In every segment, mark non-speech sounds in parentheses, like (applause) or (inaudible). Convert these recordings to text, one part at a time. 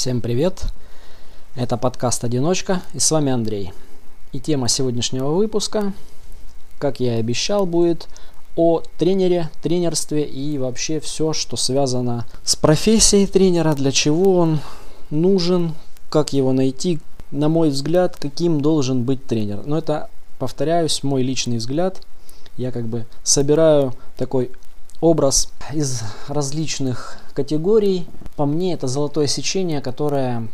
Всем привет! Это подкаст «Одиночка» и с вами Андрей. И тема сегодняшнего выпуска, как я и обещал, будет о тренере, тренерстве и вообще все, что связано с профессией тренера, для чего он нужен, как его найти, на мой взгляд, каким должен быть тренер. Но это, повторяюсь, мой личный взгляд. Я как бы собираю такой образ из различных категорий. По мне, это золотое сечение, которое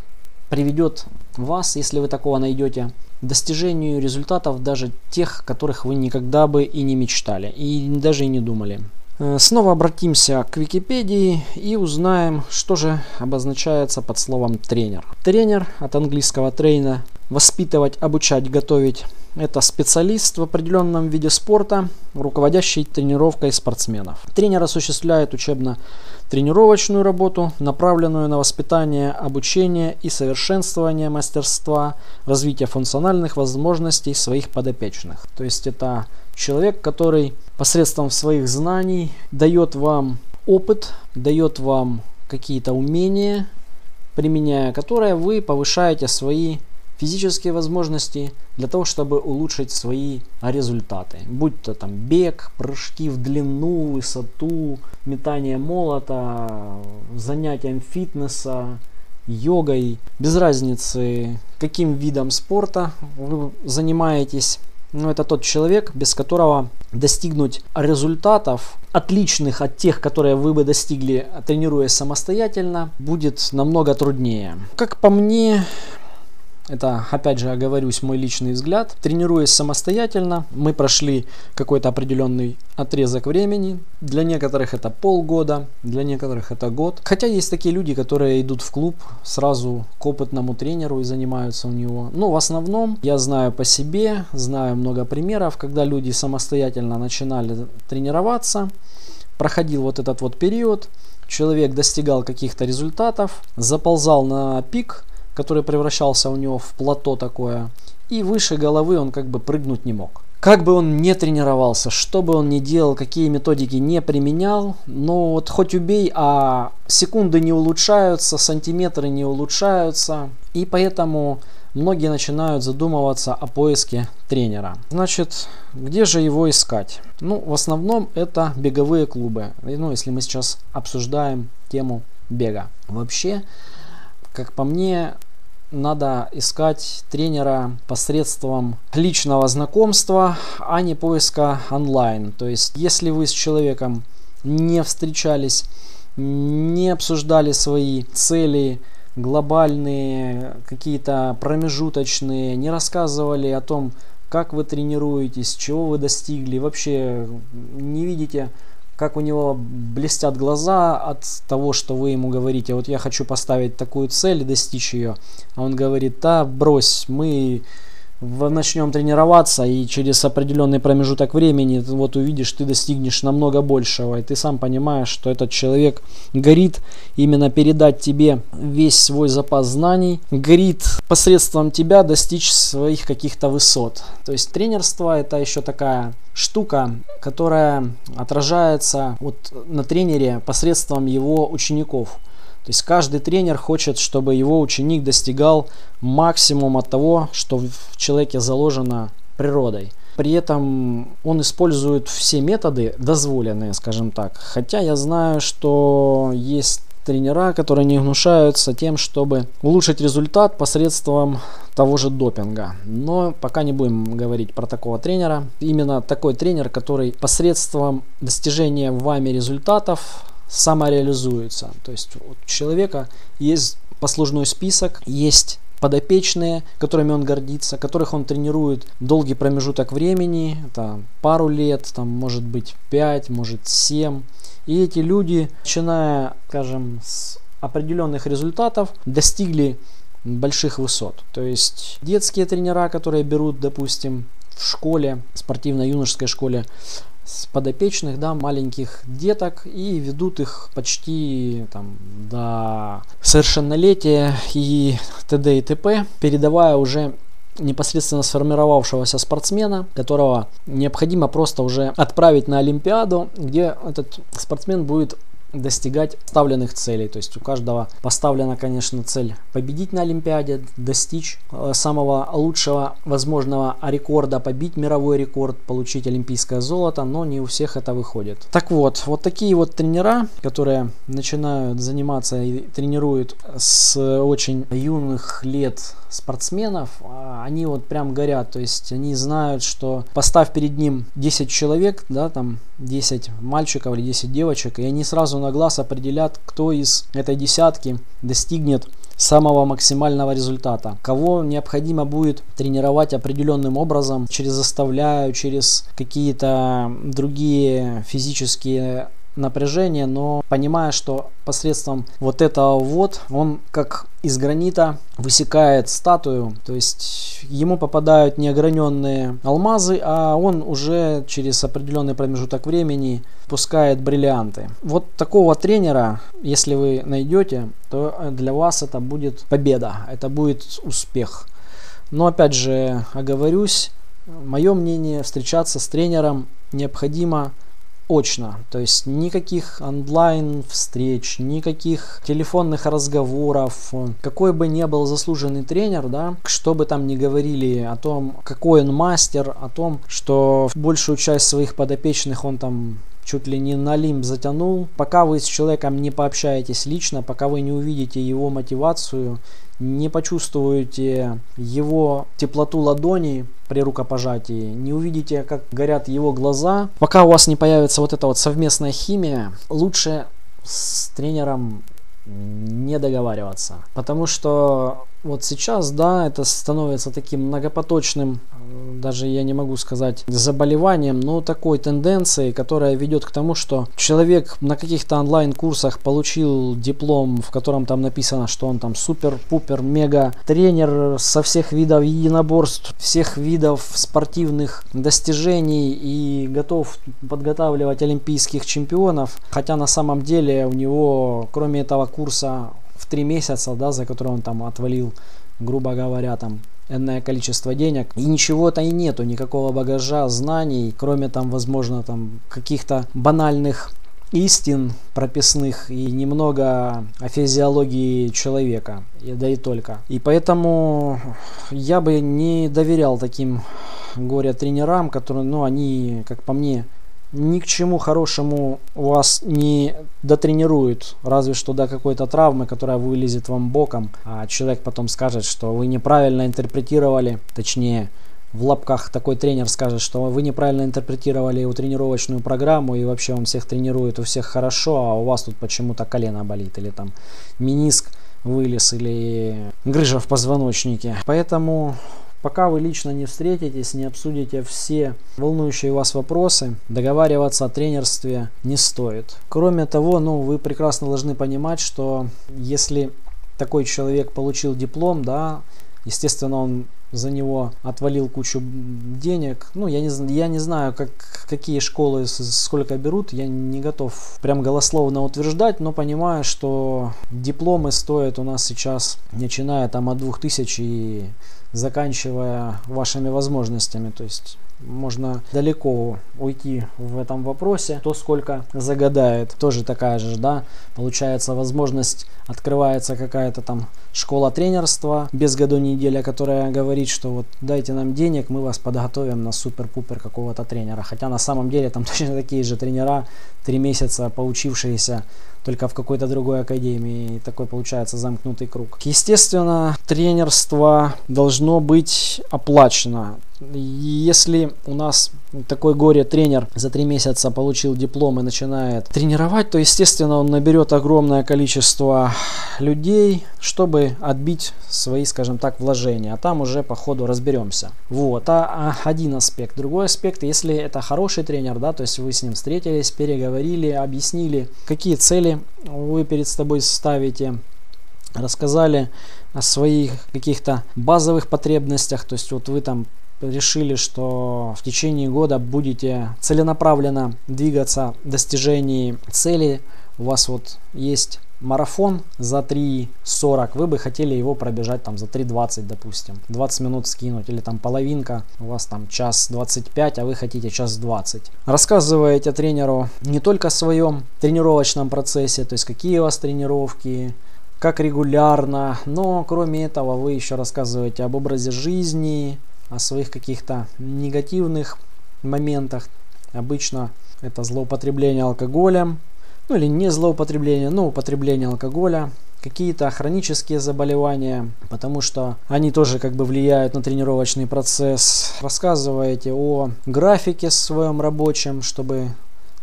приведет вас, если вы такого найдете, к достижению результатов даже тех, которых вы никогда бы и не мечтали, и даже и не думали. Э, снова обратимся к Википедии и узнаем, что же обозначается под словом тренер. Тренер от английского трейна – воспитывать, обучать, готовить – это специалист в определенном виде спорта, руководящий тренировкой спортсменов. Тренер осуществляет учебно-тренировочную работу, направленную на воспитание, обучение и совершенствование мастерства, развитие функциональных возможностей своих подопечных. То есть это человек, который посредством своих знаний дает вам опыт, дает вам какие-то умения, применяя которые вы повышаете свои физические возможности для того, чтобы улучшить свои результаты. Будь то там бег, прыжки в длину, высоту, метание молота, занятием фитнеса, йогой. Без разницы, каким видом спорта вы занимаетесь. Но это тот человек, без которого достигнуть результатов, отличных от тех, которые вы бы достигли, тренируясь самостоятельно, будет намного труднее. Как по мне, это, опять же, оговорюсь, мой личный взгляд. Тренируясь самостоятельно, мы прошли какой-то определенный отрезок времени. Для некоторых это полгода, для некоторых это год. Хотя есть такие люди, которые идут в клуб сразу к опытному тренеру и занимаются у него. Но в основном я знаю по себе, знаю много примеров, когда люди самостоятельно начинали тренироваться, проходил вот этот вот период, человек достигал каких-то результатов, заползал на пик – который превращался у него в плато такое. И выше головы он как бы прыгнуть не мог. Как бы он не тренировался, что бы он ни делал, какие методики не применял, но вот хоть убей, а секунды не улучшаются, сантиметры не улучшаются. И поэтому многие начинают задумываться о поиске тренера. Значит, где же его искать? Ну, в основном это беговые клубы. Ну, если мы сейчас обсуждаем тему бега. Вообще, как по мне, надо искать тренера посредством личного знакомства, а не поиска онлайн. То есть, если вы с человеком не встречались, не обсуждали свои цели, глобальные, какие-то промежуточные, не рассказывали о том, как вы тренируетесь, чего вы достигли, вообще не видите как у него блестят глаза от того, что вы ему говорите, вот я хочу поставить такую цель и достичь ее. А он говорит, да, брось, мы начнем тренироваться, и через определенный промежуток времени, вот увидишь, ты достигнешь намного большего, и ты сам понимаешь, что этот человек горит именно передать тебе весь свой запас знаний, горит посредством тебя достичь своих каких-то высот. То есть тренерство это еще такая штука, которая отражается вот на тренере посредством его учеников. То есть каждый тренер хочет, чтобы его ученик достигал максимум от того, что в человеке заложено природой. При этом он использует все методы дозволенные, скажем так. Хотя я знаю, что есть тренера, которые не гнушаются тем, чтобы улучшить результат посредством того же допинга. Но пока не будем говорить про такого тренера. Именно такой тренер, который посредством достижения вами результатов самореализуется. То есть у человека есть послужной список, есть подопечные, которыми он гордится, которых он тренирует долгий промежуток времени, это пару лет, там может быть 5, может 7. И эти люди, начиная, скажем, с определенных результатов, достигли больших высот. То есть детские тренера, которые берут, допустим, в школе, спортивно-юношеской школе, с подопечных, да, маленьких деток и ведут их почти там до совершеннолетия и т.д. и т.п., передавая уже непосредственно сформировавшегося спортсмена, которого необходимо просто уже отправить на Олимпиаду, где этот спортсмен будет достигать ставленных целей. То есть у каждого поставлена, конечно, цель победить на Олимпиаде, достичь э, самого лучшего возможного рекорда, побить мировой рекорд, получить олимпийское золото, но не у всех это выходит. Так вот, вот такие вот тренера, которые начинают заниматься и тренируют с очень юных лет спортсменов, а они вот прям горят, то есть они знают, что поставь перед ним 10 человек, да, там 10 мальчиков или 10 девочек, и они сразу на глаз определят, кто из этой десятки достигнет самого максимального результата. Кого необходимо будет тренировать определенным образом, через заставляю, через какие-то другие физические напряжение, но понимая, что посредством вот этого вот он как из гранита высекает статую, то есть ему попадают неограненные алмазы, а он уже через определенный промежуток времени пускает бриллианты. Вот такого тренера, если вы найдете, то для вас это будет победа, это будет успех. Но опять же, оговорюсь, мое мнение, встречаться с тренером необходимо очно. То есть никаких онлайн встреч, никаких телефонных разговоров. Какой бы ни был заслуженный тренер, да, что бы там ни говорили о том, какой он мастер, о том, что большую часть своих подопечных он там чуть ли не на лимб затянул. Пока вы с человеком не пообщаетесь лично, пока вы не увидите его мотивацию, не почувствуете его теплоту ладони при рукопожатии, не увидите, как горят его глаза, пока у вас не появится вот эта вот совместная химия, лучше с тренером не договариваться. Потому что вот сейчас, да, это становится таким многопоточным, даже я не могу сказать заболеванием, но такой тенденцией, которая ведет к тому, что человек на каких-то онлайн-курсах получил диплом, в котором там написано, что он там супер-пупер мега тренер со всех видов единоборств, всех видов спортивных достижений и готов подготавливать олимпийских чемпионов, хотя на самом деле у него, кроме этого курса, три месяца, да, за которые он там отвалил, грубо говоря, там энное количество денег. И ничего-то и нету, никакого багажа, знаний, кроме там, возможно, там каких-то банальных истин прописных и немного о физиологии человека, и, да и только. И поэтому я бы не доверял таким горе-тренерам, которые, ну, они, как по мне, ни к чему хорошему вас не дотренируют, разве что до какой-то травмы, которая вылезет вам боком, а человек потом скажет, что вы неправильно интерпретировали, точнее, в лапках такой тренер скажет, что вы неправильно интерпретировали его тренировочную программу, и вообще он всех тренирует, у всех хорошо, а у вас тут почему-то колено болит, или там миниск вылез, или грыжа в позвоночнике. Поэтому Пока вы лично не встретитесь, не обсудите все волнующие вас вопросы, договариваться о тренерстве не стоит. Кроме того, ну, вы прекрасно должны понимать, что если такой человек получил диплом, да, естественно, он за него отвалил кучу денег. Ну, я не, я не знаю, как, какие школы сколько берут, я не готов прям голословно утверждать, но понимаю, что дипломы стоят у нас сейчас, начиная там от 2000 и заканчивая вашими возможностями. То есть можно далеко уйти в этом вопросе. То сколько загадает, тоже такая же, да, получается возможность, открывается какая-то там школа тренерства без году неделя, которая говорит, что вот дайте нам денег, мы вас подготовим на супер-пупер какого-то тренера. Хотя на самом деле там (laughs) точно такие же тренера, три месяца поучившиеся только в какой-то другой академии. И такой получается замкнутый круг. Естественно, тренерство должно быть оплачено. Если у нас такой горе-тренер за три месяца получил диплом и начинает тренировать, то, естественно, он наберет огромное количество людей, чтобы отбить свои, скажем так, вложения. А там уже по ходу разберемся. Вот, а один аспект. Другой аспект, если это хороший тренер, да, то есть вы с ним встретились, переговорили, объяснили, какие цели вы перед собой ставите, рассказали о своих каких-то базовых потребностях, то есть вот вы там решили, что в течение года будете целенаправленно двигаться в достижении цели, у вас вот есть марафон за 3.40, вы бы хотели его пробежать там за 3.20, допустим. 20 минут скинуть или там половинка, у вас там час 25, а вы хотите час 20. Рассказываете тренеру не только о своем тренировочном процессе, то есть какие у вас тренировки, как регулярно, но кроме этого вы еще рассказываете об образе жизни, о своих каких-то негативных моментах. Обычно это злоупотребление алкоголем, ну или не злоупотребление, но употребление алкоголя, какие-то хронические заболевания, потому что они тоже как бы влияют на тренировочный процесс. Рассказываете о графике своем рабочем, чтобы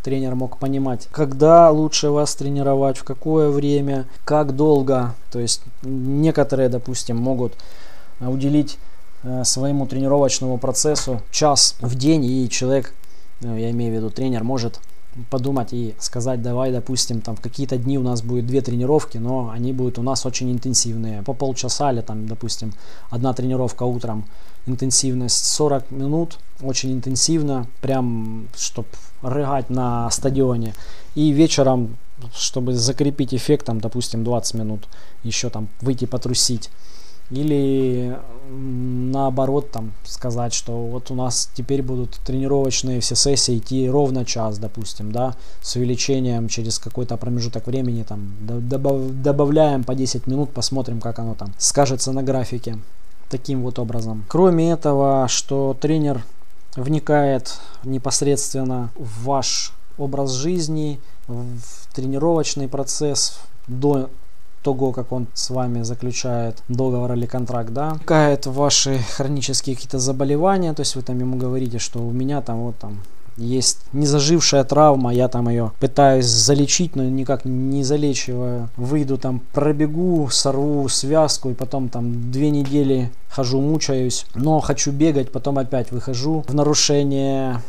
тренер мог понимать, когда лучше вас тренировать, в какое время, как долго. То есть некоторые, допустим, могут уделить э, своему тренировочному процессу час в день, и человек, э, я имею в виду тренер, может подумать и сказать, давай, допустим, там в какие-то дни у нас будет две тренировки, но они будут у нас очень интенсивные, по полчаса или там, допустим, одна тренировка утром, интенсивность 40 минут, очень интенсивно, прям, чтобы рыгать на стадионе, и вечером, чтобы закрепить эффект, там, допустим, 20 минут, еще там выйти потрусить. Или наоборот там сказать, что вот у нас теперь будут тренировочные все сессии идти ровно час, допустим, да, с увеличением через какой-то промежуток времени там добав, добавляем по 10 минут, посмотрим, как оно там скажется на графике. Таким вот образом. Кроме этого, что тренер вникает непосредственно в ваш образ жизни, в тренировочный процесс до того, как он с вами заключает договор или контракт, да, вникает ваши хронические какие-то заболевания, то есть вы там ему говорите, что у меня там вот там есть незажившая травма, я там ее пытаюсь залечить, но никак не залечиваю. Выйду там, пробегу, сорву связку и потом там две недели хожу, мучаюсь, но хочу бегать, потом опять выхожу в нарушение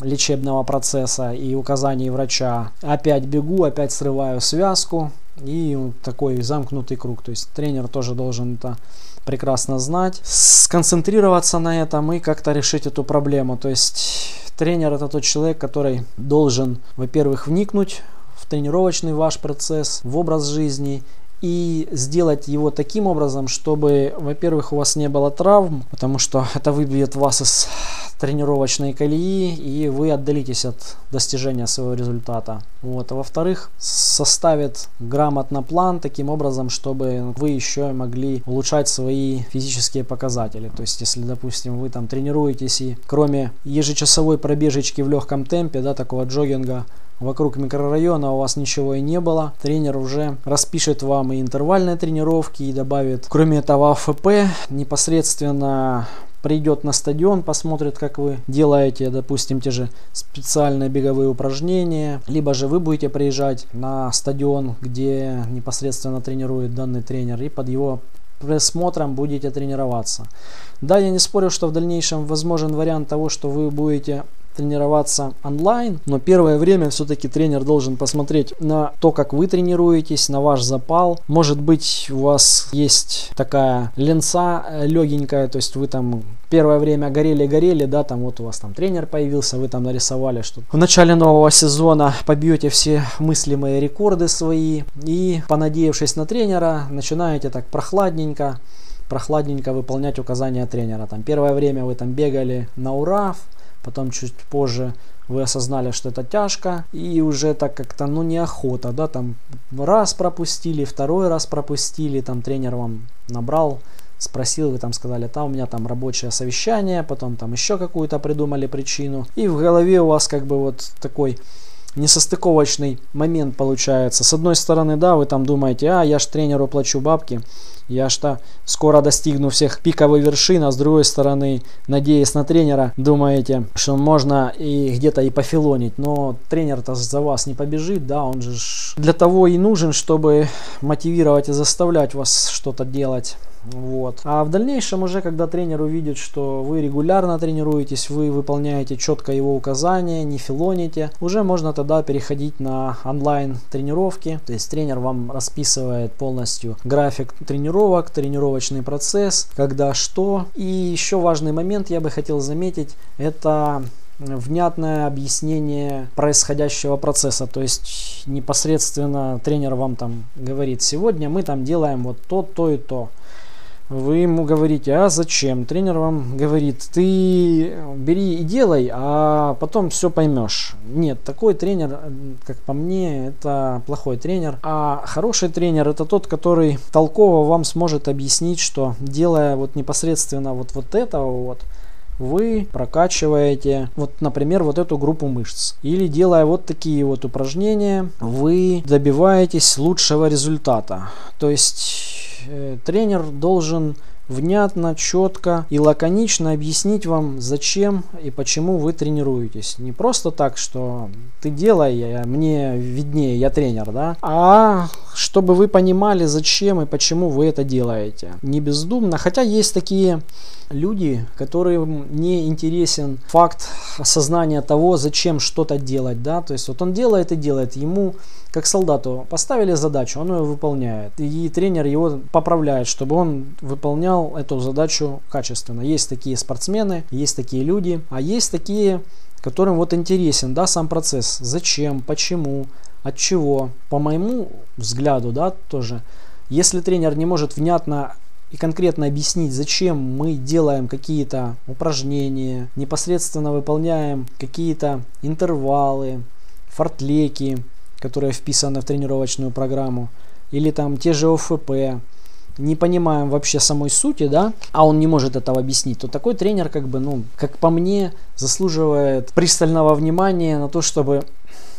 лечебного процесса и указаний врача. Опять бегу, опять срываю связку, и такой замкнутый круг. То есть тренер тоже должен это прекрасно знать, сконцентрироваться на этом и как-то решить эту проблему. То есть тренер это тот человек, который должен, во-первых, вникнуть в тренировочный ваш процесс, в образ жизни и сделать его таким образом, чтобы, во-первых, у вас не было травм, потому что это выбьет вас из тренировочной колеи, и вы отдалитесь от достижения своего результата. Вот. А во-вторых, составит грамотно план таким образом, чтобы вы еще могли улучшать свои физические показатели. То есть, если, допустим, вы там тренируетесь и кроме ежечасовой пробежечки в легком темпе, да, такого джогинга, вокруг микрорайона у вас ничего и не было, тренер уже распишет вам и интервальные тренировки и добавит, кроме этого, АФП, непосредственно придет на стадион, посмотрит, как вы делаете, допустим, те же специальные беговые упражнения, либо же вы будете приезжать на стадион, где непосредственно тренирует данный тренер, и под его присмотром будете тренироваться. Да, я не спорю, что в дальнейшем возможен вариант того, что вы будете тренироваться онлайн, но первое время все-таки тренер должен посмотреть на то, как вы тренируетесь, на ваш запал. Может быть, у вас есть такая ленца э, легенькая, то есть вы там первое время горели-горели, да, там вот у вас там тренер появился, вы там нарисовали, что в начале нового сезона побьете все мыслимые рекорды свои и, понадеявшись на тренера, начинаете так прохладненько прохладненько выполнять указания тренера. Там первое время вы там бегали на ура, потом чуть позже вы осознали, что это тяжко, и уже так как-то, ну, неохота, да, там раз пропустили, второй раз пропустили, там тренер вам набрал, спросил, вы там сказали, там у меня там рабочее совещание, потом там еще какую-то придумали причину, и в голове у вас как бы вот такой несостыковочный момент получается. С одной стороны, да, вы там думаете, а, я ж тренеру плачу бабки, я что скоро достигну всех пиковой вершин, а с другой стороны, надеясь на тренера, думаете, что можно и где-то и пофилонить, но тренер-то за вас не побежит, да, он же для того и нужен, чтобы мотивировать и заставлять вас что-то делать. Вот. А в дальнейшем уже, когда тренер увидит, что вы регулярно тренируетесь, вы выполняете четко его указания, не филоните, уже можно тогда переходить на онлайн тренировки. То есть тренер вам расписывает полностью график тренировок, тренировочный процесс, когда что. И еще важный момент я бы хотел заметить, это внятное объяснение происходящего процесса. То есть непосредственно тренер вам там говорит, сегодня мы там делаем вот то, то и то. Вы ему говорите, а зачем? Тренер вам говорит, ты бери и делай, а потом все поймешь. Нет, такой тренер, как по мне, это плохой тренер. А хороший тренер это тот, который толково вам сможет объяснить, что делая вот непосредственно вот, вот этого вот, вы прокачиваете, вот, например, вот эту группу мышц. Или делая вот такие вот упражнения, вы добиваетесь лучшего результата. То есть э, тренер должен внятно, четко и лаконично объяснить вам, зачем и почему вы тренируетесь. Не просто так, что ты делай, мне виднее, я тренер, да, а чтобы вы понимали, зачем и почему вы это делаете. Не бездумно, хотя есть такие люди, которым не интересен факт осознания того, зачем что-то делать, да, то есть вот он делает и делает, ему как солдату поставили задачу, он ее выполняет, и тренер его поправляет, чтобы он выполнял эту задачу качественно. Есть такие спортсмены, есть такие люди, а есть такие, которым вот интересен, да, сам процесс, зачем, почему, от чего. По моему взгляду, да, тоже, если тренер не может внятно и конкретно объяснить, зачем мы делаем какие-то упражнения, непосредственно выполняем какие-то интервалы, фортлеки, которые вписаны в тренировочную программу, или там те же ОФП, не понимаем вообще самой сути, да, а он не может этого объяснить, то такой тренер, как бы, ну, как по мне, заслуживает пристального внимания на то, чтобы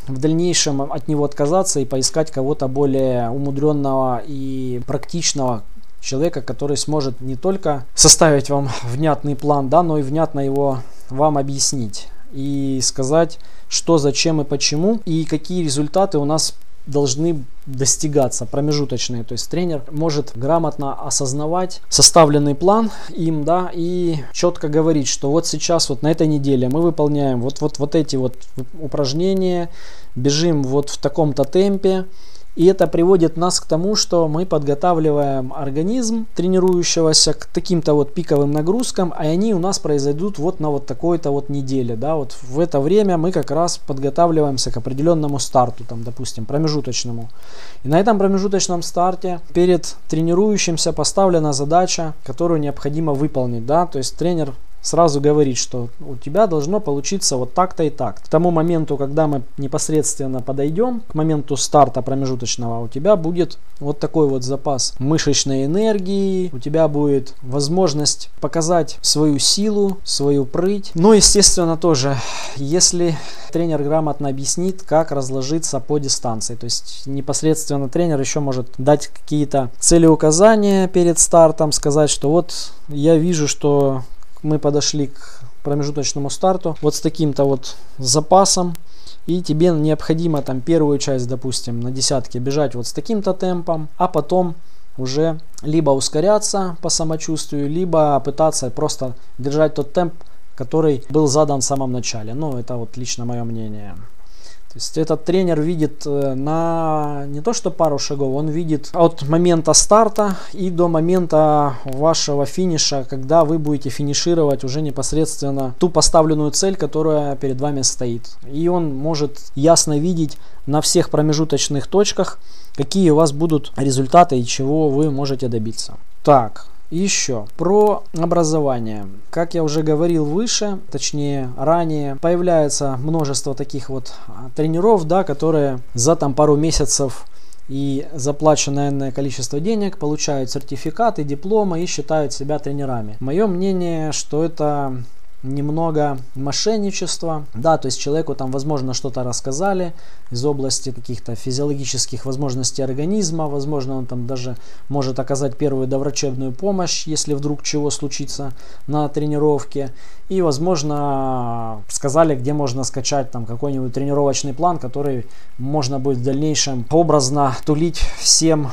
в дальнейшем от него отказаться и поискать кого-то более умудренного и практичного, человека, который сможет не только составить вам внятный план, да, но и внятно его вам объяснить и сказать, что, зачем и почему, и какие результаты у нас должны достигаться, промежуточные. То есть тренер может грамотно осознавать составленный план им, да, и четко говорить, что вот сейчас, вот на этой неделе мы выполняем вот, вот, вот эти вот упражнения, бежим вот в таком-то темпе, и это приводит нас к тому, что мы подготавливаем организм тренирующегося к таким-то вот пиковым нагрузкам, а они у нас произойдут вот на вот такой-то вот неделе. Да? Вот в это время мы как раз подготавливаемся к определенному старту, там, допустим, промежуточному. И на этом промежуточном старте перед тренирующимся поставлена задача, которую необходимо выполнить. Да? То есть тренер сразу говорить, что у тебя должно получиться вот так-то и так. К тому моменту, когда мы непосредственно подойдем, к моменту старта промежуточного, у тебя будет вот такой вот запас мышечной энергии, у тебя будет возможность показать свою силу, свою прыть. Но, естественно, тоже, если тренер грамотно объяснит, как разложиться по дистанции. То есть непосредственно тренер еще может дать какие-то целеуказания перед стартом, сказать, что вот я вижу, что мы подошли к промежуточному старту вот с таким-то вот запасом. И тебе необходимо там первую часть, допустим, на десятке бежать вот с таким-то темпом, а потом уже либо ускоряться по самочувствию, либо пытаться просто держать тот темп, который был задан в самом начале. Ну, это вот лично мое мнение. То есть этот тренер видит э, на не то что пару шагов, он видит от момента старта и до момента вашего финиша, когда вы будете финишировать уже непосредственно ту поставленную цель, которая перед вами стоит. И он может ясно видеть на всех промежуточных точках, какие у вас будут результаты и чего вы можете добиться. Так, еще про образование. Как я уже говорил выше, точнее ранее, появляется множество таких вот а, тренеров, да, которые за там пару месяцев и заплаченное количество денег получают сертификаты, дипломы и считают себя тренерами. Мое мнение, что это немного мошенничества. Да, то есть человеку там, возможно, что-то рассказали из области каких-то физиологических возможностей организма. Возможно, он там даже может оказать первую доврачебную помощь, если вдруг чего случится на тренировке. И, возможно, сказали, где можно скачать там какой-нибудь тренировочный план, который можно будет в дальнейшем образно тулить всем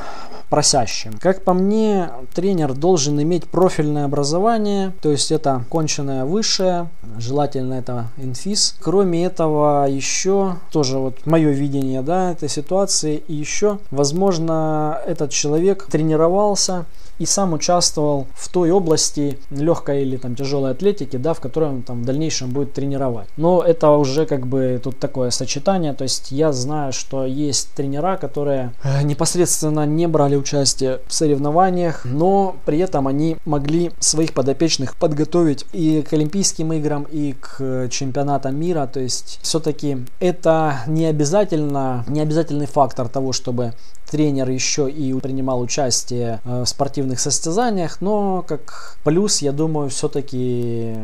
просящим. Как по мне, тренер должен иметь профильное образование, то есть это конченое высшее, желательно это инфиз. Кроме этого, еще тоже вот мое видение да, этой ситуации, и еще, возможно, этот человек тренировался и сам участвовал в той области легкой или там тяжелой атлетики, да, в которой он там в дальнейшем будет тренировать. Но это уже как бы тут такое сочетание, то есть я знаю, что есть тренера, которые э, непосредственно не брали участие в соревнованиях, но при этом они могли своих подопечных подготовить и к Олимпийским играм, и к чемпионатам мира, то есть все-таки это не обязательно, не обязательный фактор того, чтобы тренер еще и принимал участие э, в спортивных состязаниях, но как плюс, я думаю, все-таки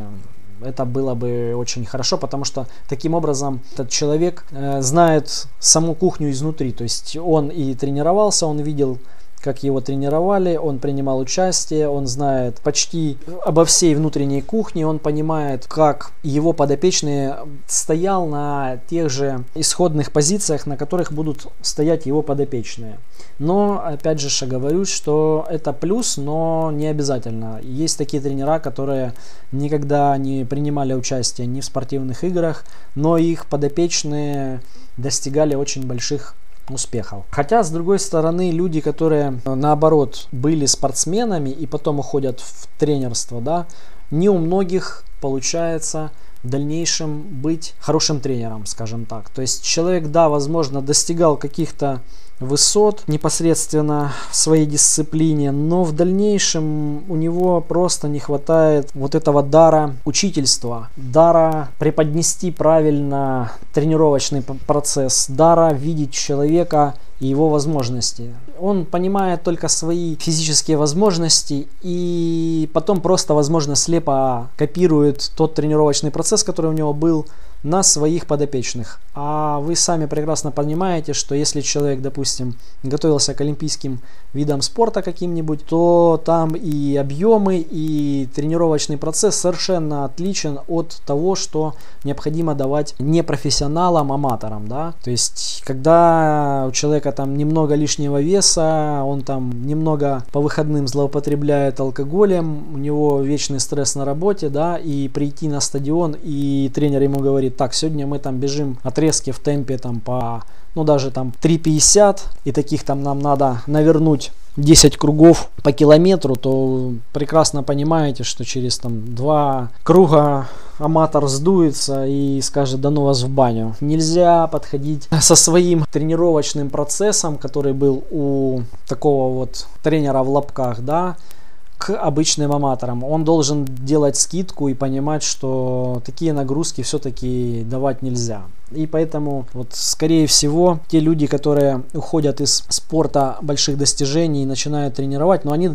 это было бы очень хорошо, потому что таким образом этот человек э, знает саму кухню изнутри. То есть он и тренировался, он видел как его тренировали, он принимал участие, он знает почти обо всей внутренней кухне, он понимает, как его подопечные стоял на тех же исходных позициях, на которых будут стоять его подопечные. Но, опять же, говорю, что это плюс, но не обязательно. Есть такие тренера, которые никогда не принимали участие ни в спортивных играх, но их подопечные достигали очень больших успехов. Хотя, с другой стороны, люди, которые, наоборот, были спортсменами и потом уходят в тренерство, да, не у многих получается в дальнейшем быть хорошим тренером, скажем так. То есть человек, да, возможно, достигал каких-то высот непосредственно в своей дисциплине, но в дальнейшем у него просто не хватает вот этого дара учительства, дара преподнести правильно тренировочный процесс, дара видеть человека и его возможности. Он понимает только свои физические возможности и потом просто, возможно, слепо копирует тот тренировочный процесс, который у него был, на своих подопечных. А вы сами прекрасно понимаете, что если человек, допустим, готовился к олимпийским видам спорта каким-нибудь, то там и объемы, и тренировочный процесс совершенно отличен от того, что необходимо давать непрофессионалам, аматорам. Да? То есть, когда у человека там немного лишнего веса, он там немного по выходным злоупотребляет алкоголем, у него вечный стресс на работе, да, и прийти на стадион, и тренер ему говорит, говорит, так, сегодня мы там бежим отрезки в темпе там по, ну даже там 3.50, и таких там нам надо навернуть 10 кругов по километру, то прекрасно понимаете, что через там два круга аматор сдуется и скажет, да ну вас в баню. Нельзя подходить со своим тренировочным процессом, который был у такого вот тренера в лапках, да, к обычным аматорам. Он должен делать скидку и понимать, что такие нагрузки все-таки давать нельзя. И поэтому, вот, скорее всего, те люди, которые уходят из спорта больших достижений и начинают тренировать, но они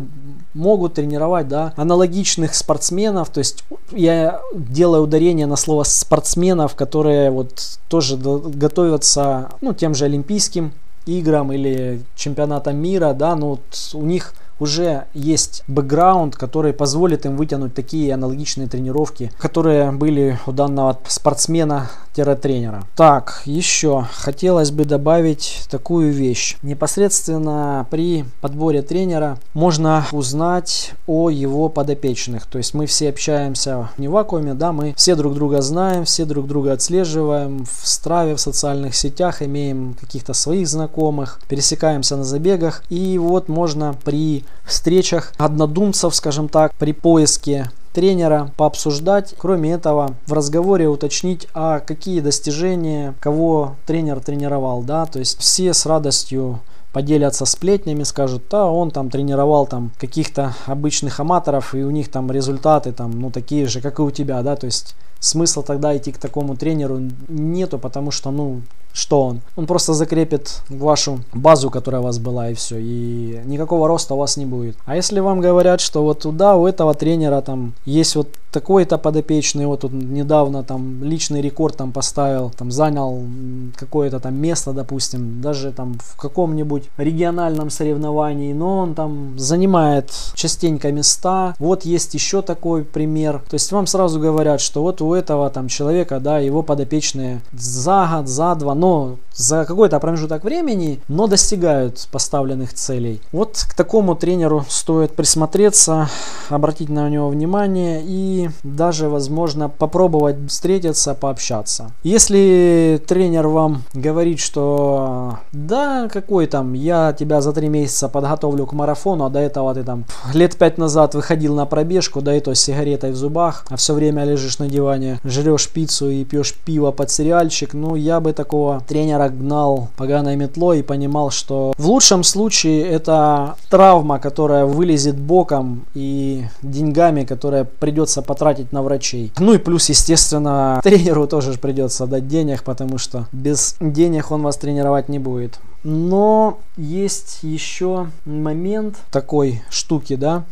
могут тренировать, да, аналогичных спортсменов, то есть я делаю ударение на слово спортсменов, которые вот тоже готовятся, ну, тем же Олимпийским играм или чемпионатам мира, да, но вот у них уже есть бэкграунд, который позволит им вытянуть такие аналогичные тренировки, которые были у данного спортсмена-тренера. Так, еще хотелось бы добавить такую вещь. Непосредственно при подборе тренера можно узнать о его подопечных. То есть мы все общаемся не в вакууме, да, мы все друг друга знаем, все друг друга отслеживаем в страве, в социальных сетях, имеем каких-то своих знакомых, пересекаемся на забегах. И вот можно при встречах однодумцев, скажем так, при поиске тренера пообсуждать. Кроме этого, в разговоре уточнить, а какие достижения, кого тренер тренировал, да, то есть все с радостью поделятся сплетнями, скажут, да, он там тренировал там каких-то обычных аматоров, и у них там результаты там, ну, такие же, как и у тебя, да, то есть смысла тогда идти к такому тренеру нету, потому что, ну, что он? Он просто закрепит вашу базу, которая у вас была, и все. И никакого роста у вас не будет. А если вам говорят, что вот туда у этого тренера там есть вот такой-то подопечный, вот тут недавно там личный рекорд там поставил, там занял какое-то там место, допустим, даже там в каком-нибудь региональном соревновании, но он там занимает частенько места. Вот есть еще такой пример. То есть вам сразу говорят, что вот у этого там человека, да, его подопечные за год, за два, но за какой-то промежуток времени, но достигают поставленных целей. Вот к такому тренеру стоит присмотреться, обратить на него внимание и даже, возможно, попробовать встретиться, пообщаться. Если тренер вам говорит, что да, какой там, я тебя за три месяца подготовлю к марафону, а до этого ты там лет пять назад выходил на пробежку, да и то с сигаретой в зубах, а все время лежишь на диване, жрешь пиццу и пьешь пиво под сериальчик, ну я бы такого тренера гнал поганой метлой и понимал, что в лучшем случае это травма, которая вылезет боком и деньгами, которые придется потратить на врачей. Ну и плюс, естественно, (laughs) тренеру тоже придется дать денег, потому что без денег он вас тренировать не будет. Но есть еще момент такой штуки, да,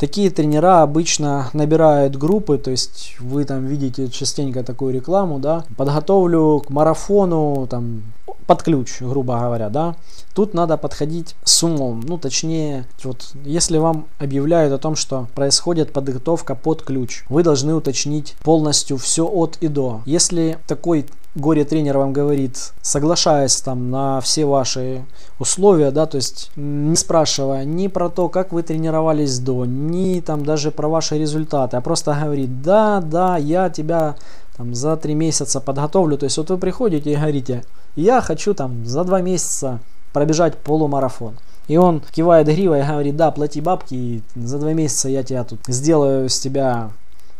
Такие тренера обычно набирают группы, то есть вы там видите частенько такую рекламу, да, подготовлю к марафону, там, под ключ, грубо говоря, да. Тут надо подходить с умом, ну, точнее, вот, если вам объявляют о том, что происходит подготовка под ключ, вы должны уточнить полностью все от и до. Если такой горе-тренер вам говорит, соглашаясь там на все ваши условия, да, то есть не спрашивая ни про то, как вы тренировались до, ни там даже про ваши результаты, а просто говорит, да, да, я тебя там за три месяца подготовлю, то есть вот вы приходите и говорите, я хочу там за два месяца пробежать полумарафон. И он кивает гривой и говорит, да, плати бабки, и за два месяца я тебя тут сделаю с тебя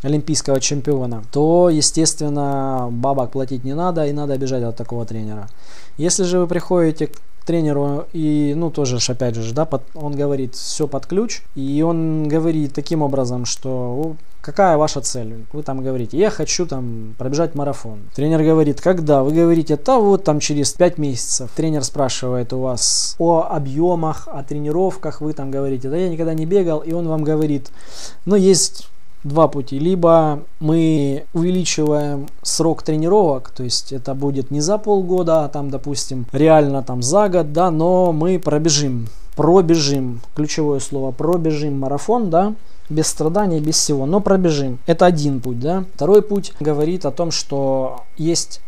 олимпийского чемпиона, то, естественно, бабок платить не надо и надо бежать от такого тренера. Если же вы приходите к тренеру и, ну, тоже, опять же, да, под, он говорит все под ключ, и он говорит таким образом, что какая ваша цель? Вы там говорите, я хочу там пробежать марафон. Тренер говорит, когда? Вы говорите, да вот там через 5 месяцев. Тренер спрашивает у вас о объемах, о тренировках, вы там говорите, да я никогда не бегал, и он вам говорит, ну есть два пути. Либо мы увеличиваем срок тренировок, то есть это будет не за полгода, а там, допустим, реально там за год, да, но мы пробежим, пробежим, ключевое слово, пробежим марафон, да, без страданий, без всего, но пробежим. Это один путь, да. Второй путь говорит о том, что есть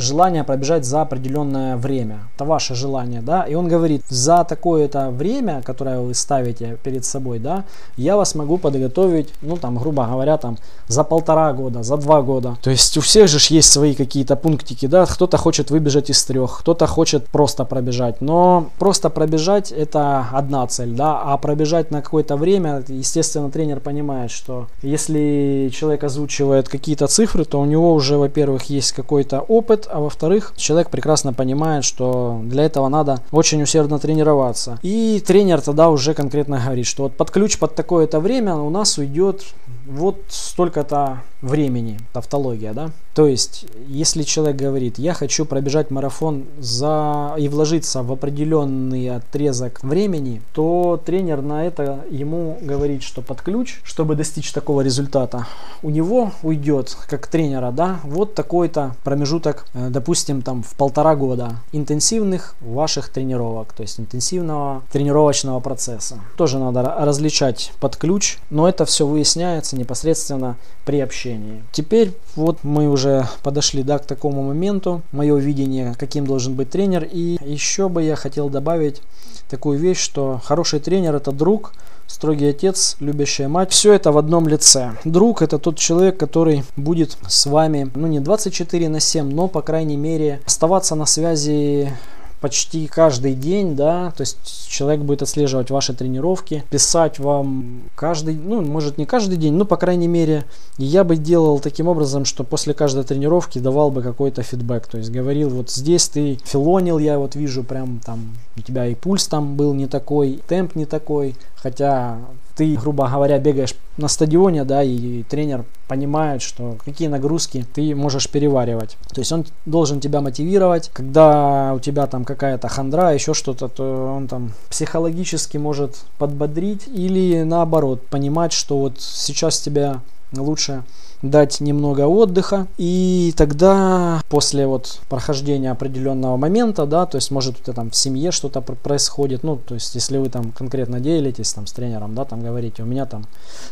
желание пробежать за определенное время. Это ваше желание, да. И он говорит, за такое-то время, которое вы ставите перед собой, да, я вас могу подготовить, ну, там, грубо говоря, там, за полтора года, за два года. То есть у всех же есть свои какие-то пунктики, да. Кто-то хочет выбежать из трех, кто-то хочет просто пробежать. Но просто пробежать это одна цель, да. А пробежать на какое-то время, естественно, тренер понимает, что если человек озвучивает какие-то цифры, то у него уже, во-первых, есть какой-то опыт, а во-вторых, человек прекрасно понимает, что для этого надо очень усердно тренироваться. И тренер тогда уже конкретно говорит, что вот под ключ под такое-то время у нас уйдет вот столько-то времени, тавтология, да. То есть, если человек говорит, я хочу пробежать марафон за и вложиться в определенный отрезок времени, то тренер на это ему говорит, что под ключ, чтобы достичь такого результата, у него уйдет, как тренера, да, вот такой-то промежуток, допустим, там в полтора года интенсивных ваших тренировок, то есть интенсивного тренировочного процесса. Тоже надо различать под ключ, но это все выясняется непосредственно при общении. Теперь вот мы уже подошли да, к такому моменту, мое видение, каким должен быть тренер. И еще бы я хотел добавить такую вещь, что хороший тренер это друг, строгий отец, любящая мать. Все это в одном лице. Друг это тот человек, который будет с вами, ну не 24 на 7, но по крайней мере оставаться на связи почти каждый день, да, то есть человек будет отслеживать ваши тренировки, писать вам каждый, ну, может не каждый день, но по крайней мере, я бы делал таким образом, что после каждой тренировки давал бы какой-то фидбэк, то есть говорил, вот здесь ты филонил, я вот вижу прям там, у тебя и пульс там был не такой, темп не такой, хотя ты, грубо говоря, бегаешь на стадионе, да, и тренер понимает, что какие нагрузки ты можешь переваривать. То есть он должен тебя мотивировать. Когда у тебя там какая-то хандра, еще что-то, то он там психологически может подбодрить или наоборот понимать, что вот сейчас тебя лучше дать немного отдыха, и тогда после вот прохождения определенного момента, да, то есть может у тебя там в семье что-то происходит, ну, то есть если вы там конкретно делитесь там с тренером, да, там говорите, у меня там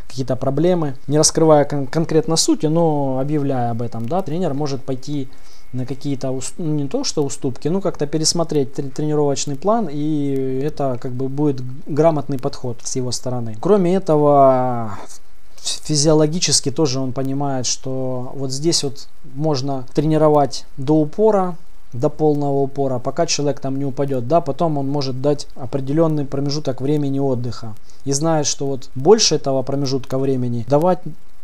какие-то проблемы, не раскрывая кон- конкретно сути, но объявляя об этом, да, тренер может пойти на какие-то, ну, не то что уступки, ну как-то пересмотреть тренировочный план, и это как бы будет грамотный подход с его стороны. Кроме этого, физиологически тоже он понимает, что вот здесь вот можно тренировать до упора, до полного упора, пока человек там не упадет, да, потом он может дать определенный промежуток времени отдыха. И знает, что вот больше этого промежутка времени давать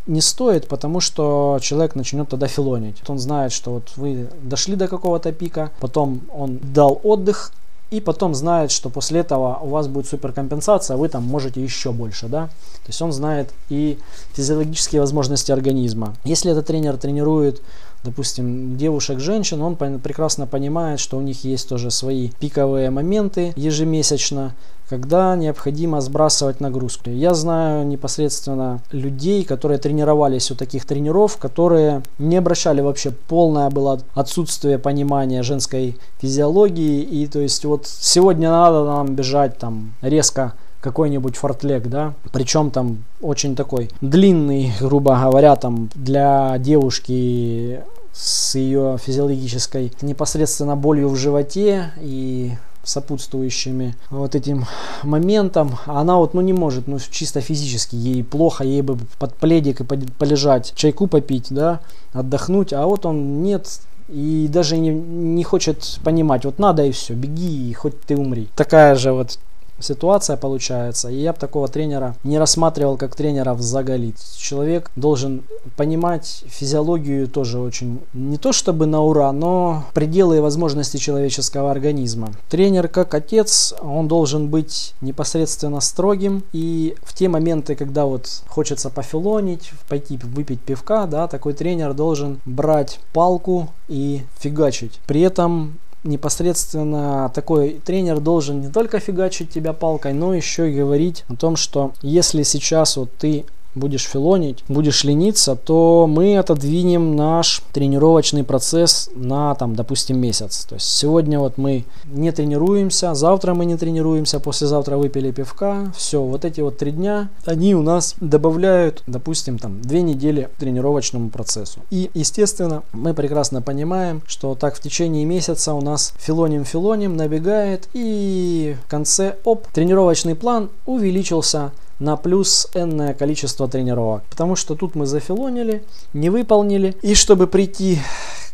не стоит, потому что человек начнет тогда филонить. Он знает, что вот вы дошли до какого-то пика, потом он дал отдых, и потом знает, что после этого у вас будет суперкомпенсация, вы там можете еще больше, да. То есть он знает и физиологические возможности организма. Если этот тренер тренирует допустим, девушек, женщин, он прекрасно понимает, что у них есть тоже свои пиковые моменты ежемесячно, когда необходимо сбрасывать нагрузку. Я знаю непосредственно людей, которые тренировались у таких тренеров, которые не обращали вообще полное было отсутствие понимания женской физиологии. И то есть вот сегодня надо нам бежать там резко какой-нибудь фортлек, да, причем там очень такой длинный, грубо говоря, там для девушки с ее физиологической непосредственно болью в животе и сопутствующими вот этим моментом, она вот ну не может, ну чисто физически, ей плохо, ей бы под пледик и полежать, чайку попить, да, отдохнуть, а вот он нет, и даже не, не хочет понимать, вот надо и все, беги, и хоть ты умри. Такая же вот ситуация получается. И я бы такого тренера не рассматривал как тренера в заголить. Человек должен понимать физиологию тоже очень, не то чтобы на ура, но пределы и возможности человеческого организма. Тренер как отец, он должен быть непосредственно строгим. И в те моменты, когда вот хочется пофилонить, пойти выпить пивка, да, такой тренер должен брать палку и фигачить. При этом непосредственно такой тренер должен не только фигачить тебя палкой, но еще и говорить о том, что если сейчас вот ты будешь филонить, будешь лениться, то мы отодвинем наш тренировочный процесс на, там, допустим, месяц. То есть сегодня вот мы не тренируемся, завтра мы не тренируемся, послезавтра выпили пивка, все, вот эти вот три дня, они у нас добавляют, допустим, там, две недели тренировочному процессу. И, естественно, мы прекрасно понимаем, что так в течение месяца у нас филоним-филоним набегает, и в конце, оп, тренировочный план увеличился на плюс энное количество тренировок. Потому что тут мы зафилонили, не выполнили. И чтобы прийти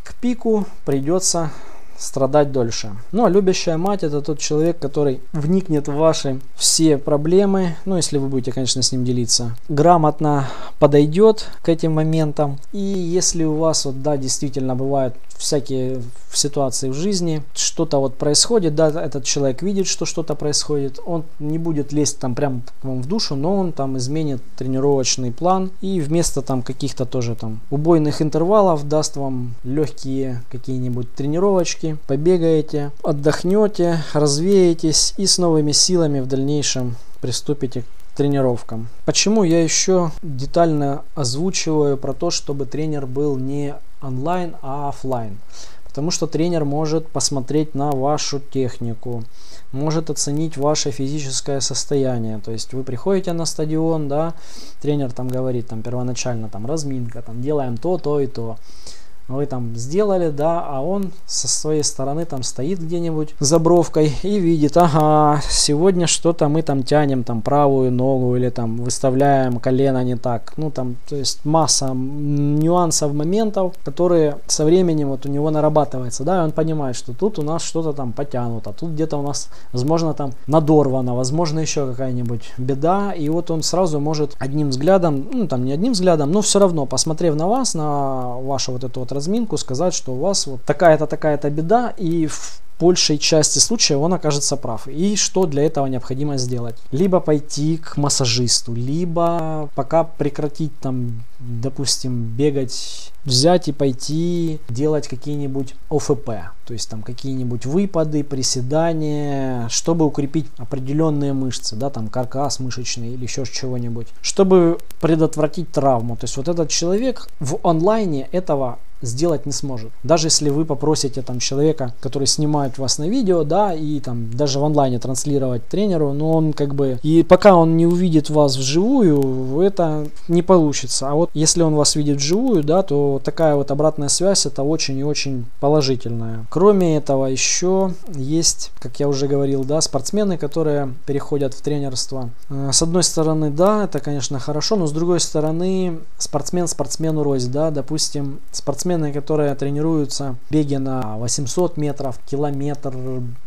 к пику, придется страдать дольше. А любящая мать это тот человек, который вникнет в ваши все проблемы, ну если вы будете, конечно, с ним делиться, грамотно подойдет к этим моментам. И если у вас, вот да, действительно бывают всякие ситуации в жизни, что-то вот происходит, да, этот человек видит, что что-то происходит, он не будет лезть там прям вам в душу, но он там изменит тренировочный план и вместо там каких-то тоже там убойных интервалов даст вам легкие какие-нибудь тренировочки, побегаете, отдохнете, развеетесь и с новыми силами в дальнейшем приступите тренировкам. Почему я еще детально озвучиваю про то, чтобы тренер был не онлайн, а офлайн? Потому что тренер может посмотреть на вашу технику, может оценить ваше физическое состояние. То есть вы приходите на стадион, да, тренер там говорит, там первоначально там разминка, там делаем то, то и то вы там сделали, да, а он со своей стороны там стоит где-нибудь за бровкой и видит, ага, сегодня что-то мы там тянем там правую ногу или там выставляем колено не так. Ну там, то есть масса нюансов, моментов, которые со временем вот у него нарабатывается, да, и он понимает, что тут у нас что-то там потянуто, тут где-то у нас, возможно, там надорвано, возможно, еще какая-нибудь беда, и вот он сразу может одним взглядом, ну там не одним взглядом, но все равно, посмотрев на вас, на вашу вот эту вот разминку, сказать, что у вас вот такая-то, такая-то беда, и в большей части случаев он окажется прав. И что для этого необходимо сделать? Либо пойти к массажисту, либо пока прекратить там, допустим, бегать, взять и пойти делать какие-нибудь ОФП, то есть там какие-нибудь выпады, приседания, чтобы укрепить определенные мышцы, да, там каркас мышечный или еще чего-нибудь, чтобы предотвратить травму. То есть вот этот человек в онлайне этого сделать не сможет. Даже если вы попросите там человека, который снимает вас на видео, да, и там даже в онлайне транслировать тренеру, но он как бы, и пока он не увидит вас вживую, это не получится. А вот если он вас видит вживую, да, то такая вот обратная связь, это очень и очень положительная. Кроме этого, еще есть, как я уже говорил, да, спортсмены, которые переходят в тренерство. Э, с одной стороны, да, это, конечно, хорошо, но с другой стороны, спортсмен спортсмену рознь, да, допустим, спортсмены, которые тренируются беги на 800 метров, километр,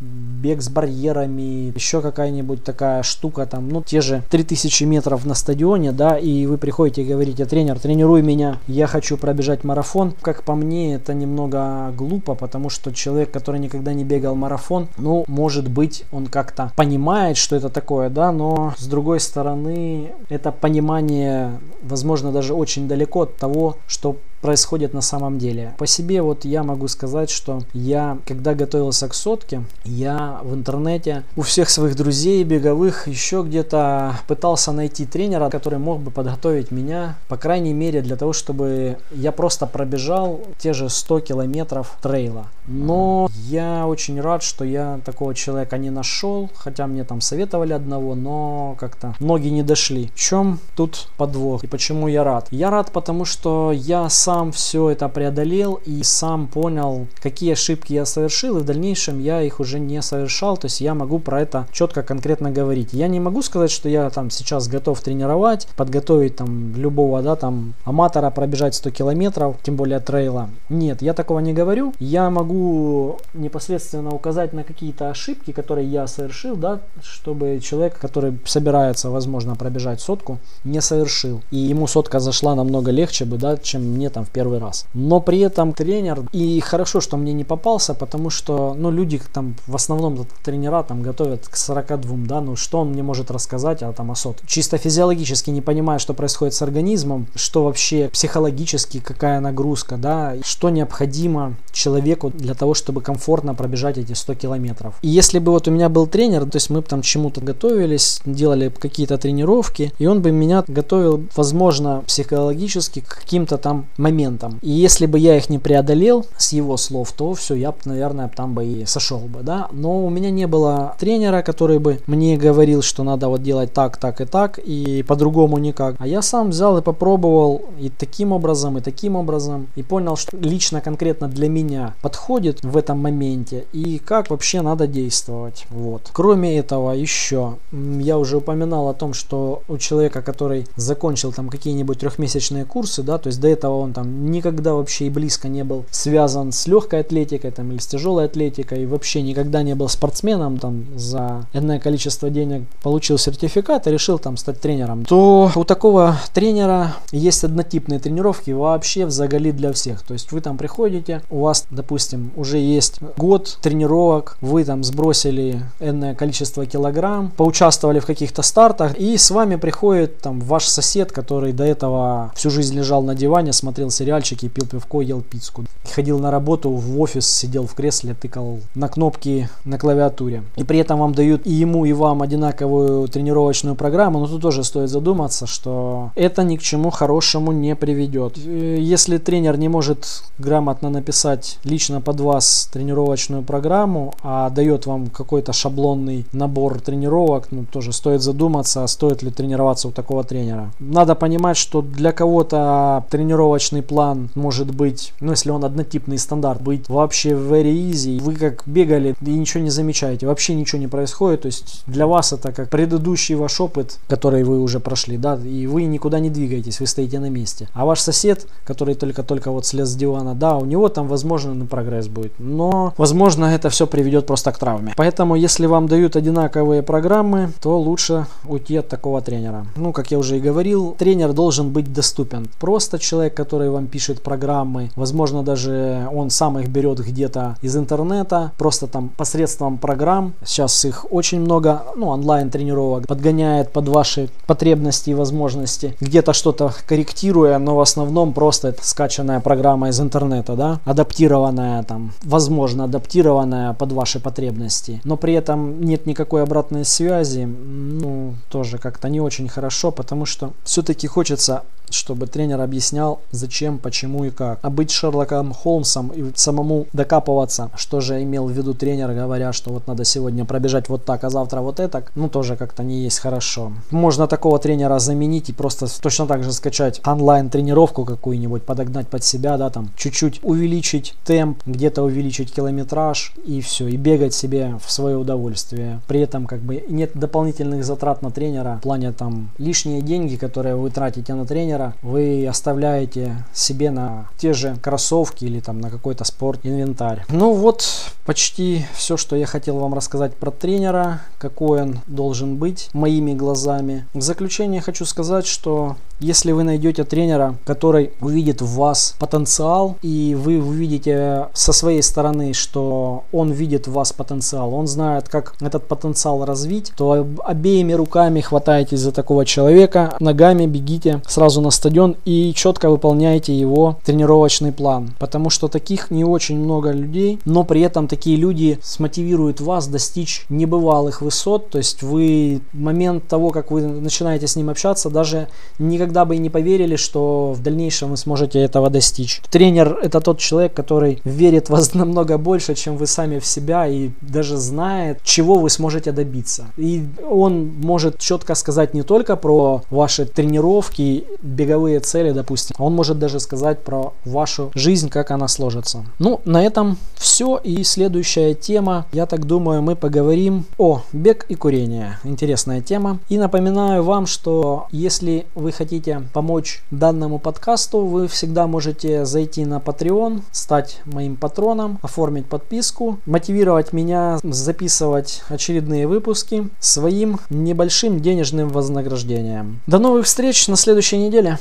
бег с барьерами, еще какая-нибудь такая штука, там, ну, те же 3000 метров на стадионе, да, и вы приходите и говорите, тренер, тренируй меня, я хочу пробежать марафон. Как по мне, это немного глупо, потому что человек, который никогда не бегал марафон, ну, может быть, он как-то понимает, что это такое, да, но с другой стороны, это понимание, возможно, даже очень далеко от того, что происходит на самом деле. По себе вот я могу сказать, что я, когда готовился к сотке, я в интернете у всех своих друзей беговых еще где-то пытался найти тренера, который мог бы подготовить меня, по крайней мере, для того, чтобы я просто пробежал те же 100 километров трейла. Но я очень рад, что я такого человека не нашел, хотя мне там советовали одного, но как-то ноги не дошли. В чем тут подвох и почему я рад? Я рад, потому что я сам сам все это преодолел и сам понял, какие ошибки я совершил, и в дальнейшем я их уже не совершал, то есть я могу про это четко, конкретно говорить. Я не могу сказать, что я там сейчас готов тренировать, подготовить там любого, да, там аматора пробежать 100 километров, тем более трейла. Нет, я такого не говорю. Я могу непосредственно указать на какие-то ошибки, которые я совершил, да, чтобы человек, который собирается, возможно, пробежать сотку, не совершил. И ему сотка зашла намного легче бы, да, чем мне там в первый раз. Но при этом тренер, и хорошо, что мне не попался, потому что, ну, люди там в основном тренера там готовят к 42, да, ну, что он мне может рассказать а там о сот. Чисто физиологически не понимая, что происходит с организмом, что вообще психологически, какая нагрузка, да, что необходимо человеку для того, чтобы комфортно пробежать эти 100 километров. И если бы вот у меня был тренер, то есть мы там чему-то готовились, делали какие-то тренировки, и он бы меня готовил, возможно, психологически к каким-то там моментам. И если бы я их не преодолел с его слов, то все, я, наверное, там бы и сошел бы, да. Но у меня не было тренера, который бы мне говорил, что надо вот делать так, так и так, и по-другому никак. А я сам взял и попробовал и таким образом, и таким образом, и понял, что лично конкретно для меня подходит в этом моменте, и как вообще надо действовать. Вот. Кроме этого, еще, я уже упоминал о том, что у человека, который закончил там какие-нибудь трехмесячные курсы, да, то есть до этого он там никогда вообще и близко не был связан с легкой атлетикой там, или с тяжелой атлетикой, и вообще никогда не был спортсменом, там за энное количество денег получил сертификат и решил там стать тренером, то у такого тренера есть однотипные тренировки вообще в заголи для всех. То есть вы там приходите, у вас, допустим, уже есть год тренировок, вы там сбросили энное количество килограмм, поучаствовали в каких-то стартах, и с вами приходит там ваш сосед, который до этого всю жизнь лежал на диване, смотрел смотрел сериальчики, пил пивко, ел пиццу. Ходил на работу, в офис, сидел в кресле, тыкал на кнопки на клавиатуре. И при этом вам дают и ему, и вам одинаковую тренировочную программу, но тут тоже стоит задуматься, что это ни к чему хорошему не приведет. Если тренер не может грамотно написать лично под вас тренировочную программу, а дает вам какой-то шаблонный набор тренировок, ну тоже стоит задуматься, стоит ли тренироваться у такого тренера. Надо понимать, что для кого-то тренировочная тренировочный план может быть, ну если он однотипный стандарт, быть вообще very easy. Вы как бегали и ничего не замечаете, вообще ничего не происходит. То есть для вас это как предыдущий ваш опыт, который вы уже прошли, да, и вы никуда не двигаетесь, вы стоите на месте. А ваш сосед, который только-только вот слез с дивана, да, у него там возможно прогресс будет, но возможно это все приведет просто к травме. Поэтому если вам дают одинаковые программы, то лучше уйти от такого тренера. Ну, как я уже и говорил, тренер должен быть доступен. Просто человек, который который вам пишет программы. Возможно, даже он сам их берет где-то из интернета, просто там посредством программ. Сейчас их очень много, ну, онлайн тренировок, подгоняет под ваши потребности и возможности. Где-то что-то корректируя, но в основном просто это скачанная программа из интернета, да, адаптированная там, возможно, адаптированная под ваши потребности. Но при этом нет никакой обратной связи, ну, тоже как-то не очень хорошо, потому что все-таки хочется чтобы тренер объяснял, зачем, почему и как. А быть Шерлоком Холмсом и самому докапываться, что же имел в виду тренер, говоря, что вот надо сегодня пробежать вот так, а завтра вот это, ну тоже как-то не есть хорошо. Можно такого тренера заменить и просто точно так же скачать онлайн тренировку какую-нибудь, подогнать под себя, да, там чуть-чуть увеличить темп, где-то увеличить километраж и все, и бегать себе в свое удовольствие. При этом как бы нет дополнительных затрат на тренера в плане там лишние деньги, которые вы тратите на тренера, вы оставляете себе на те же кроссовки или там на какой-то спорт инвентарь. Ну вот почти все, что я хотел вам рассказать про тренера, какой он должен быть моими глазами. В заключение хочу сказать, что если вы найдете тренера, который увидит в вас потенциал, и вы увидите со своей стороны, что он видит в вас потенциал, он знает, как этот потенциал развить, то обеими руками хватаетесь за такого человека, ногами бегите сразу на стадион и четко выполняете его тренировочный план. Потому что таких не очень много людей, но при этом такие люди смотивируют вас достичь небывалых высот. То есть вы момент того, как вы начинаете с ним общаться, даже никогда бы и не поверили, что в дальнейшем вы сможете этого достичь. Тренер это тот человек, который верит в вас (laughs) намного больше, чем вы сами в себя и даже знает, чего вы сможете добиться. И он может четко сказать не только про ваши тренировки, беговые цели, допустим, он может даже сказать про вашу жизнь, как она сложится. Ну, на этом все. И следующая тема, я так думаю, мы поговорим о бег и курение. Интересная тема. И напоминаю вам, что если вы хотите помочь данному подкасту, вы всегда можете зайти на Patreon, стать моим патроном, оформить подписку, мотивировать меня записывать очередные выпуски своим небольшим денежным вознаграждением. До новых встреч на следующей неделе.